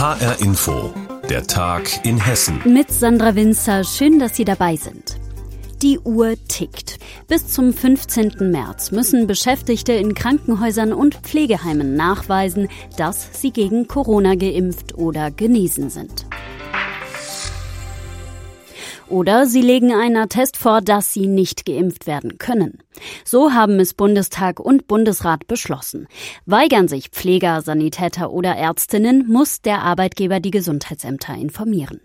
HR Info, der Tag in Hessen. Mit Sandra Winzer, schön, dass Sie dabei sind. Die Uhr tickt. Bis zum 15. März müssen Beschäftigte in Krankenhäusern und Pflegeheimen nachweisen, dass sie gegen Corona geimpft oder genesen sind. Oder sie legen einen Attest vor, dass sie nicht geimpft werden können. So haben es Bundestag und Bundesrat beschlossen. Weigern sich Pfleger, Sanitäter oder Ärztinnen, muss der Arbeitgeber die Gesundheitsämter informieren.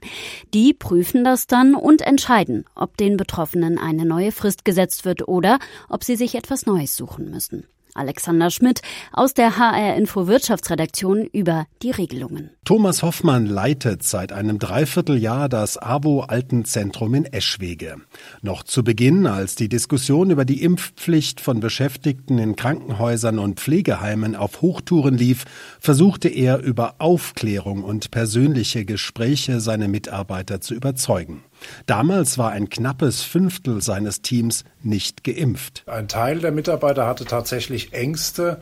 Die prüfen das dann und entscheiden, ob den Betroffenen eine neue Frist gesetzt wird oder ob sie sich etwas Neues suchen müssen. Alexander Schmidt aus der HR Info Wirtschaftsredaktion über die Regelungen. Thomas Hoffmann leitet seit einem Dreivierteljahr das AWO Altenzentrum in Eschwege. Noch zu Beginn, als die Diskussion über die Impfpflicht von Beschäftigten in Krankenhäusern und Pflegeheimen auf Hochtouren lief, versuchte er über Aufklärung und persönliche Gespräche seine Mitarbeiter zu überzeugen. Damals war ein knappes Fünftel seines Teams nicht geimpft. Ein Teil der Mitarbeiter hatte tatsächlich Ängste,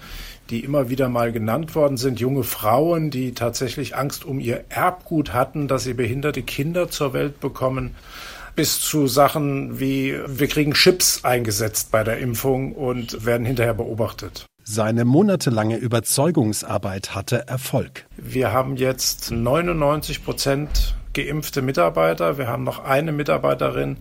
die immer wieder mal genannt worden sind. Junge Frauen, die tatsächlich Angst um ihr Erbgut hatten, dass sie behinderte Kinder zur Welt bekommen bis zu Sachen wie wir kriegen Chips eingesetzt bei der Impfung und werden hinterher beobachtet. Seine monatelange Überzeugungsarbeit hatte Erfolg. Wir haben jetzt 99 Prozent geimpfte Mitarbeiter. Wir haben noch eine Mitarbeiterin,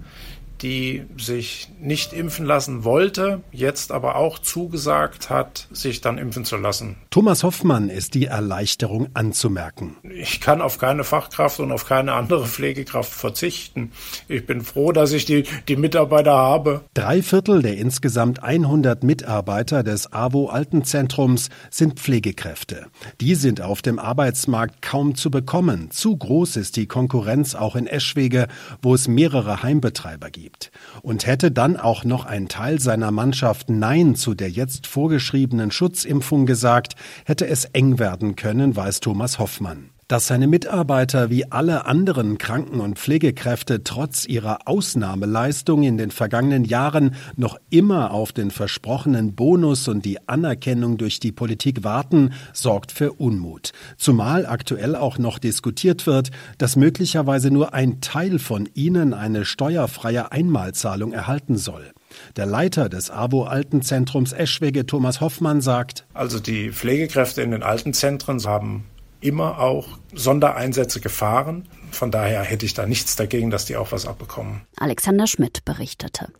die sich nicht impfen lassen wollte, jetzt aber auch zugesagt hat, sich dann impfen zu lassen. Thomas Hoffmann ist die Erleichterung anzumerken. Ich kann auf keine Fachkraft und auf keine andere Pflegekraft verzichten. Ich bin froh, dass ich die, die Mitarbeiter habe. Drei Viertel der insgesamt 100 Mitarbeiter des AWO Altenzentrums sind Pflegekräfte. Die sind auf dem Arbeitsmarkt kaum zu bekommen. Zu groß ist die Konkurrenz auch in Eschwege, wo es mehrere Heimbetreiber gibt gibt. Und hätte dann auch noch ein Teil seiner Mannschaft Nein zu der jetzt vorgeschriebenen Schutzimpfung gesagt, hätte es eng werden können, weiß Thomas Hoffmann dass seine Mitarbeiter wie alle anderen Kranken- und Pflegekräfte trotz ihrer Ausnahmeleistung in den vergangenen Jahren noch immer auf den versprochenen Bonus und die Anerkennung durch die Politik warten, sorgt für Unmut. Zumal aktuell auch noch diskutiert wird, dass möglicherweise nur ein Teil von ihnen eine steuerfreie Einmalzahlung erhalten soll. Der Leiter des AWO Altenzentrums Eschwege, Thomas Hoffmann, sagt, Also die Pflegekräfte in den Altenzentren haben immer auch Sondereinsätze gefahren. Von daher hätte ich da nichts dagegen, dass die auch was abbekommen. Alexander Schmidt berichtete.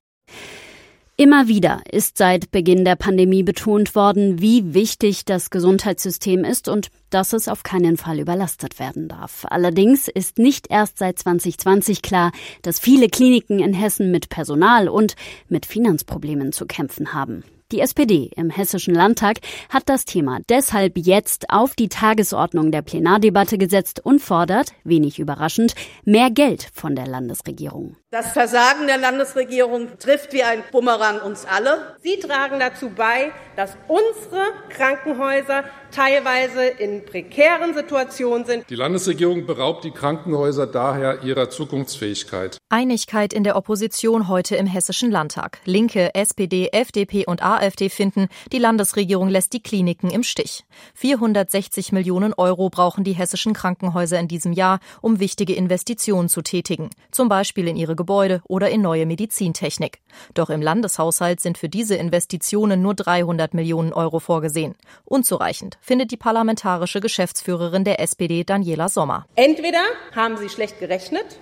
Immer wieder ist seit Beginn der Pandemie betont worden, wie wichtig das Gesundheitssystem ist und dass es auf keinen Fall überlastet werden darf. Allerdings ist nicht erst seit 2020 klar, dass viele Kliniken in Hessen mit Personal und mit Finanzproblemen zu kämpfen haben. Die SPD im Hessischen Landtag hat das Thema deshalb jetzt auf die Tagesordnung der Plenardebatte gesetzt und fordert, wenig überraschend, mehr Geld von der Landesregierung. Das Versagen der Landesregierung trifft wie ein Bumerang uns alle. Sie tragen dazu bei, dass unsere Krankenhäuser teilweise in prekären Situationen sind. Die Landesregierung beraubt die Krankenhäuser daher ihrer Zukunftsfähigkeit. Einigkeit in der Opposition heute im Hessischen Landtag. Linke, SPD, FDP und AfD finden, die Landesregierung lässt die Kliniken im Stich. 460 Millionen Euro brauchen die hessischen Krankenhäuser in diesem Jahr, um wichtige Investitionen zu tätigen, zum Beispiel in ihre Gebäude oder in neue Medizintechnik. Doch im Landeshaushalt sind für diese Investitionen nur 300 Millionen Euro vorgesehen. Unzureichend findet die parlamentarische Geschäftsführerin der SPD Daniela Sommer. Entweder haben Sie schlecht gerechnet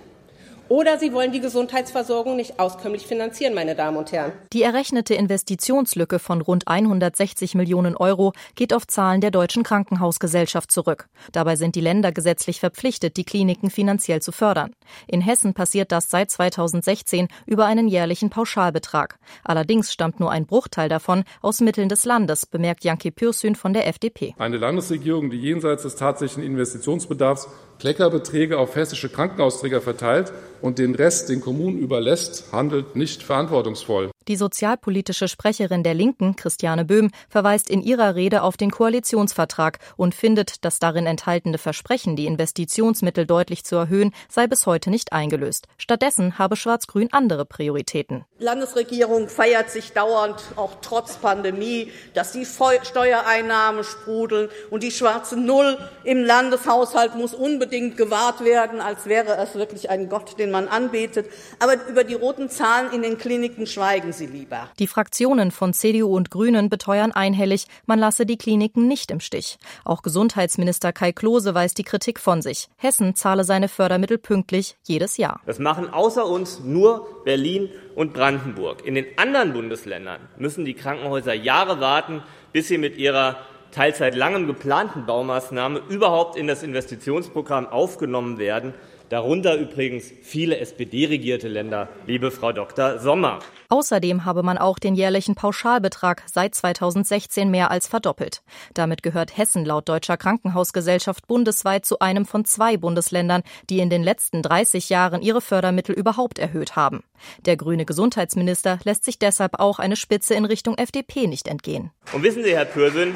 oder Sie wollen die Gesundheitsversorgung nicht auskömmlich finanzieren, meine Damen und Herren. Die errechnete Investitionslücke von rund 160 Millionen Euro geht auf Zahlen der Deutschen Krankenhausgesellschaft zurück. Dabei sind die Länder gesetzlich verpflichtet, die Kliniken finanziell zu fördern. In Hessen passiert das seit 2016 über einen jährlichen Pauschalbetrag. Allerdings stammt nur ein Bruchteil davon aus Mitteln des Landes, bemerkt Janke Pürsün von der FDP. Eine Landesregierung, die jenseits des tatsächlichen Investitionsbedarfs Kleckerbeträge auf hessische Krankenhausträger verteilt und den Rest den Kommunen überlässt, handelt nicht verantwortungsvoll. Die sozialpolitische Sprecherin der Linken, Christiane Böhm, verweist in ihrer Rede auf den Koalitionsvertrag und findet, das darin enthaltene Versprechen, die Investitionsmittel deutlich zu erhöhen, sei bis heute nicht eingelöst. Stattdessen habe Schwarz-Grün andere Prioritäten. Die Landesregierung feiert sich dauernd, auch trotz Pandemie, dass die Steuereinnahmen sprudeln und die schwarze Null im Landeshaushalt muss unbedingt gewahrt werden, als wäre es wirklich ein Gott, den man anbetet. Aber über die roten Zahlen in den Kliniken schweigen Sie lieber. Die Fraktionen von CDU und Grünen beteuern einhellig, man lasse die Kliniken nicht im Stich. Auch Gesundheitsminister Kai Klose weist die Kritik von sich. Hessen zahle seine Fördermittel pünktlich jedes Jahr. Das machen außer uns nur Berlin und Brandenburg. In den anderen Bundesländern müssen die Krankenhäuser Jahre warten, bis sie mit ihrer teils seit langem geplanten Baumaßnahme überhaupt in das Investitionsprogramm aufgenommen werden. Darunter übrigens viele SPD-regierte Länder, liebe Frau Dr. Sommer. Außerdem habe man auch den jährlichen Pauschalbetrag seit 2016 mehr als verdoppelt. Damit gehört Hessen laut Deutscher Krankenhausgesellschaft bundesweit zu einem von zwei Bundesländern, die in den letzten 30 Jahren ihre Fördermittel überhaupt erhöht haben. Der grüne Gesundheitsminister lässt sich deshalb auch eine Spitze in Richtung FDP nicht entgehen. Und wissen Sie, Herr Pürsün,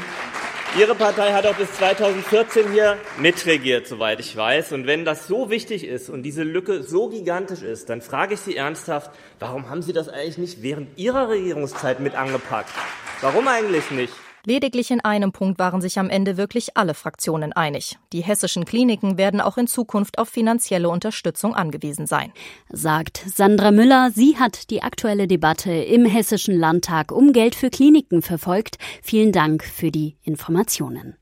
Ihre Partei hat auch bis 2014 hier mitregiert, soweit ich weiß. Und wenn das so wichtig ist und diese Lücke so gigantisch ist, dann frage ich Sie ernsthaft, warum haben Sie das eigentlich nicht während Ihrer Regierungszeit mit angepackt? Warum eigentlich nicht? Lediglich in einem Punkt waren sich am Ende wirklich alle Fraktionen einig. Die hessischen Kliniken werden auch in Zukunft auf finanzielle Unterstützung angewiesen sein. Sagt Sandra Müller. Sie hat die aktuelle Debatte im Hessischen Landtag um Geld für Kliniken verfolgt. Vielen Dank für die Informationen.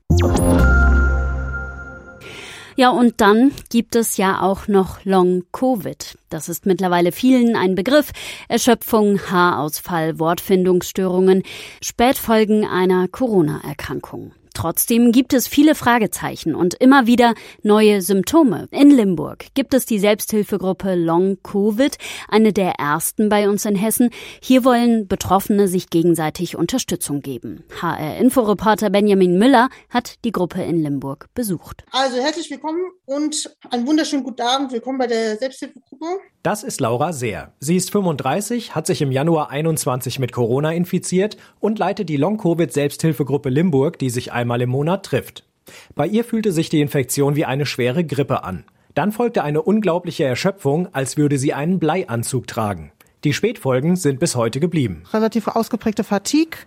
Ja, und dann gibt es ja auch noch Long Covid. Das ist mittlerweile vielen ein Begriff. Erschöpfung, Haarausfall, Wortfindungsstörungen, Spätfolgen einer Corona-Erkrankung. Trotzdem gibt es viele Fragezeichen und immer wieder neue Symptome. In Limburg gibt es die Selbsthilfegruppe Long Covid, eine der ersten bei uns in Hessen. Hier wollen Betroffene sich gegenseitig Unterstützung geben. HR-Inforeporter Benjamin Müller hat die Gruppe in Limburg besucht. Also herzlich willkommen und einen wunderschönen guten Abend. Willkommen bei der Selbsthilfegruppe. Das ist Laura Seer. Sie ist 35, hat sich im Januar 21 mit Corona infiziert und leitet die Long-Covid-Selbsthilfegruppe Limburg, die sich einmal im Monat trifft. Bei ihr fühlte sich die Infektion wie eine schwere Grippe an. Dann folgte eine unglaubliche Erschöpfung, als würde sie einen Bleianzug tragen. Die Spätfolgen sind bis heute geblieben. Relativ ausgeprägte Fatigue,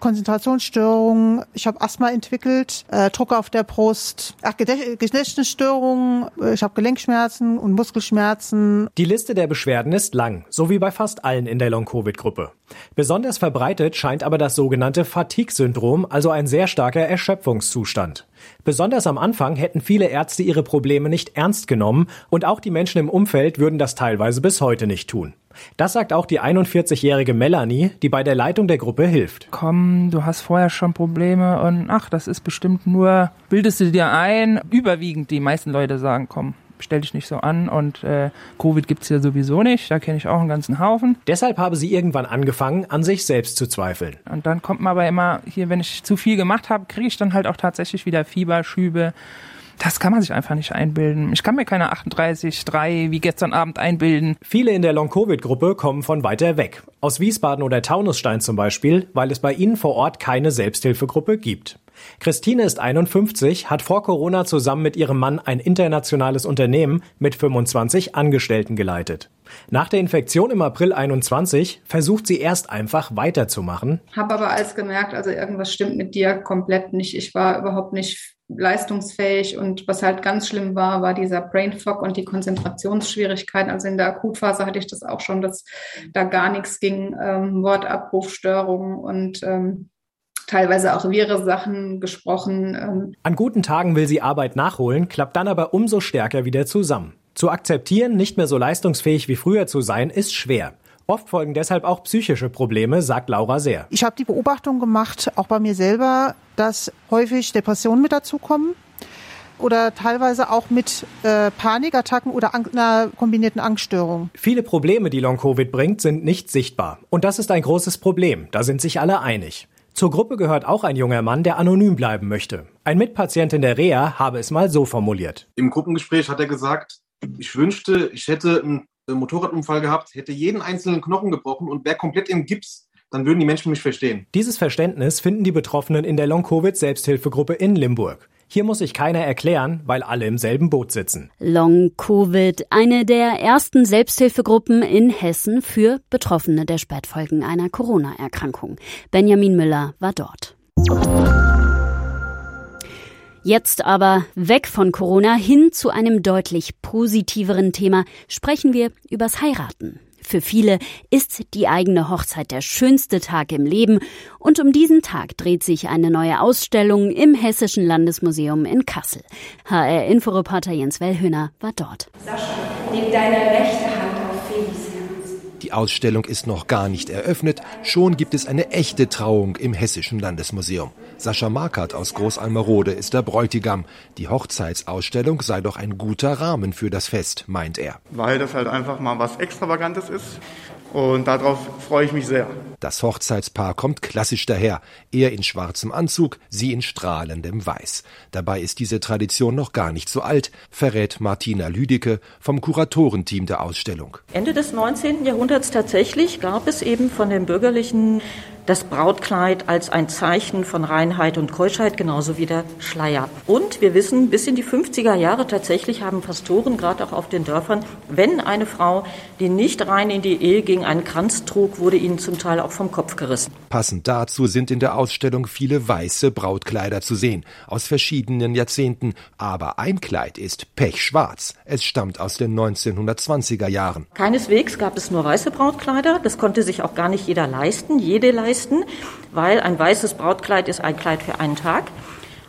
Konzentrationsstörungen, ich habe Asthma entwickelt, äh, Druck auf der Brust, ach, Gedächtnisstörungen, äh, ich habe Gelenkschmerzen und Muskelschmerzen. Die Liste der Beschwerden ist lang, so wie bei fast allen in der Long-Covid-Gruppe. Besonders verbreitet scheint aber das sogenannte Fatigue-Syndrom, also ein sehr starker Erschöpfungszustand. Besonders am Anfang hätten viele Ärzte ihre Probleme nicht ernst genommen und auch die Menschen im Umfeld würden das teilweise bis heute nicht tun. Das sagt auch die 41-jährige Melanie, die bei der Leitung der Gruppe hilft. Komm, du hast vorher schon Probleme und ach, das ist bestimmt nur, bildest du dir ein. Überwiegend die meisten Leute sagen, komm, stell dich nicht so an und äh, Covid gibt's ja sowieso nicht, da kenne ich auch einen ganzen Haufen. Deshalb habe sie irgendwann angefangen, an sich selbst zu zweifeln. Und dann kommt man aber immer, hier, wenn ich zu viel gemacht habe, kriege ich dann halt auch tatsächlich wieder Fieberschübe. Das kann man sich einfach nicht einbilden. Ich kann mir keine 38,3 wie gestern Abend einbilden. Viele in der Long-Covid-Gruppe kommen von weiter weg. Aus Wiesbaden oder Taunusstein zum Beispiel, weil es bei ihnen vor Ort keine Selbsthilfegruppe gibt. Christine ist 51, hat vor Corona zusammen mit ihrem Mann ein internationales Unternehmen mit 25 Angestellten geleitet. Nach der Infektion im April 21 versucht sie erst einfach weiterzumachen. Habe aber alles gemerkt, also irgendwas stimmt mit dir komplett nicht. Ich war überhaupt nicht leistungsfähig und was halt ganz schlimm war, war dieser Brain Fog und die Konzentrationsschwierigkeiten. Also in der Akutphase hatte ich das auch schon, dass da gar nichts ging, ähm, Wortabrufstörungen und ähm, teilweise auch wirre Sachen gesprochen. Ähm. An guten Tagen will sie Arbeit nachholen, klappt dann aber umso stärker wieder zusammen. Zu akzeptieren, nicht mehr so leistungsfähig wie früher zu sein, ist schwer. Oft folgen deshalb auch psychische Probleme, sagt Laura Sehr. Ich habe die Beobachtung gemacht, auch bei mir selber, dass häufig Depressionen mit dazukommen oder teilweise auch mit äh, Panikattacken oder einer kombinierten Angststörung. Viele Probleme, die Long-Covid bringt, sind nicht sichtbar. Und das ist ein großes Problem. Da sind sich alle einig. Zur Gruppe gehört auch ein junger Mann, der anonym bleiben möchte. Ein Mitpatient in der Reha habe es mal so formuliert. Im Gruppengespräch hat er gesagt, ich wünschte, ich hätte einen Motorradunfall gehabt, hätte jeden einzelnen Knochen gebrochen und wäre komplett im Gips, dann würden die Menschen mich verstehen. Dieses Verständnis finden die Betroffenen in der Long-Covid-Selbsthilfegruppe in Limburg. Hier muss sich keiner erklären, weil alle im selben Boot sitzen. Long Covid, eine der ersten Selbsthilfegruppen in Hessen für Betroffene der Spätfolgen einer Corona-Erkrankung. Benjamin Müller war dort. Jetzt aber weg von Corona hin zu einem deutlich positiveren Thema sprechen wir übers Heiraten. Für viele ist die eigene Hochzeit der schönste Tag im Leben und um diesen Tag dreht sich eine neue Ausstellung im Hessischen Landesmuseum in Kassel. HR-Inforeporter Jens Wellhöhner war dort. Sascha, leg deine rechte Die Ausstellung ist noch gar nicht eröffnet, schon gibt es eine echte Trauung im Hessischen Landesmuseum. Sascha Markert aus Großalmerode ist der Bräutigam. Die Hochzeitsausstellung sei doch ein guter Rahmen für das Fest, meint er. Weil das halt einfach mal was Extravagantes ist. Und darauf freue ich mich sehr. Das Hochzeitspaar kommt klassisch daher. Er in schwarzem Anzug, sie in strahlendem Weiß. Dabei ist diese Tradition noch gar nicht so alt, verrät Martina Lüdicke vom Kuratorenteam der Ausstellung. Ende des 19. Jahrhunderts tatsächlich gab es eben von den bürgerlichen das Brautkleid als ein Zeichen von Reinheit und Keuschheit, genauso wie der Schleier. Und wir wissen, bis in die 50er Jahre tatsächlich haben Pastoren, gerade auch auf den Dörfern, wenn eine Frau, die nicht rein in die Ehe ging, einen Kranz trug, wurde ihnen zum Teil auch vom Kopf gerissen. Passend dazu sind in der Ausstellung viele weiße Brautkleider zu sehen, aus verschiedenen Jahrzehnten. Aber ein Kleid ist pechschwarz. Es stammt aus den 1920er Jahren. Keineswegs gab es nur weiße Brautkleider. Das konnte sich auch gar nicht jeder leisten, jede leisten leisten, weil ein weißes Brautkleid ist ein Kleid für einen Tag.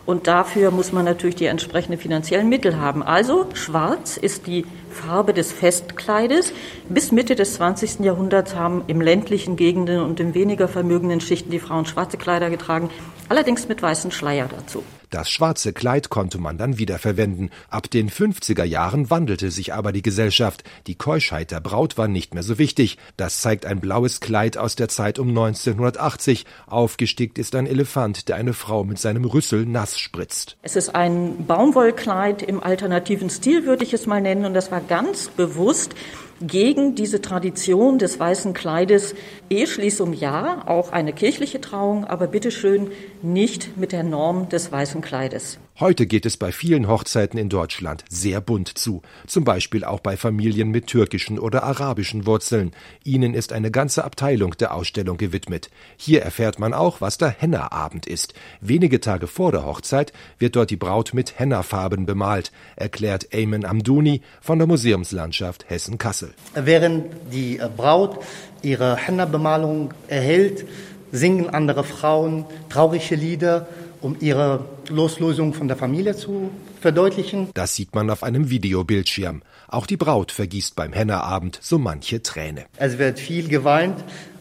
Und dafür muss man natürlich die entsprechenden finanziellen Mittel haben. Also schwarz ist die Farbe des Festkleides. Bis Mitte des 20. Jahrhunderts haben im ländlichen Gegenden und in weniger vermögenden Schichten die Frauen schwarze Kleider getragen, allerdings mit weißen Schleier dazu. Das schwarze Kleid konnte man dann wiederverwenden. Ab den 50er Jahren wandelte sich aber die Gesellschaft. Die Keuschheit der Braut war nicht mehr so wichtig. Das zeigt ein blaues Kleid aus der Zeit um 1980. Aufgestickt ist ein Elefant, der eine Frau mit seinem Rüssel nass spritzt. Es ist ein Baumwollkleid im alternativen Stil, würde ich es mal nennen. Und das war ganz bewusst gegen diese Tradition des weißen Kleides Eheschließung ja, auch eine kirchliche Trauung, aber bitteschön nicht mit der Norm des weißen Kleides. Heute geht es bei vielen Hochzeiten in Deutschland sehr bunt zu, zum Beispiel auch bei Familien mit türkischen oder arabischen Wurzeln. Ihnen ist eine ganze Abteilung der Ausstellung gewidmet. Hier erfährt man auch, was der Henna-Abend ist. Wenige Tage vor der Hochzeit wird dort die Braut mit Henna-Farben bemalt, erklärt Ayman Amdouni von der Museumslandschaft Hessen-Kassel. Während die Braut ihre Henna-Bemalung erhält, singen andere Frauen traurige Lieder um ihre Loslösung von der Familie zu verdeutlichen. Das sieht man auf einem Videobildschirm. Auch die Braut vergießt beim Henna-Abend so manche Träne. Es wird viel geweint.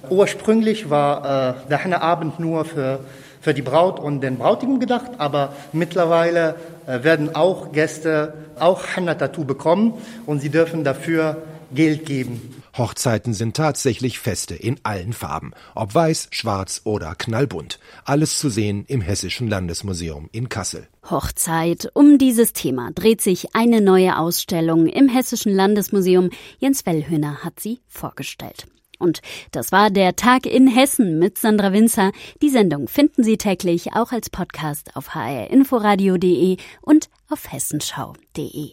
Ursprünglich war äh, der Henna-Abend nur für, für die Braut und den Brautigam gedacht, aber mittlerweile äh, werden auch Gäste auch Henna-Tattoo bekommen und sie dürfen dafür Geld geben. Hochzeiten sind tatsächlich Feste in allen Farben, ob weiß, schwarz oder knallbunt. Alles zu sehen im Hessischen Landesmuseum in Kassel. Hochzeit. Um dieses Thema dreht sich eine neue Ausstellung im Hessischen Landesmuseum. Jens Wellhöhner hat sie vorgestellt. Und das war der Tag in Hessen mit Sandra Winzer. Die Sendung finden Sie täglich auch als Podcast auf hrinforadio.de und auf hessenschau.de.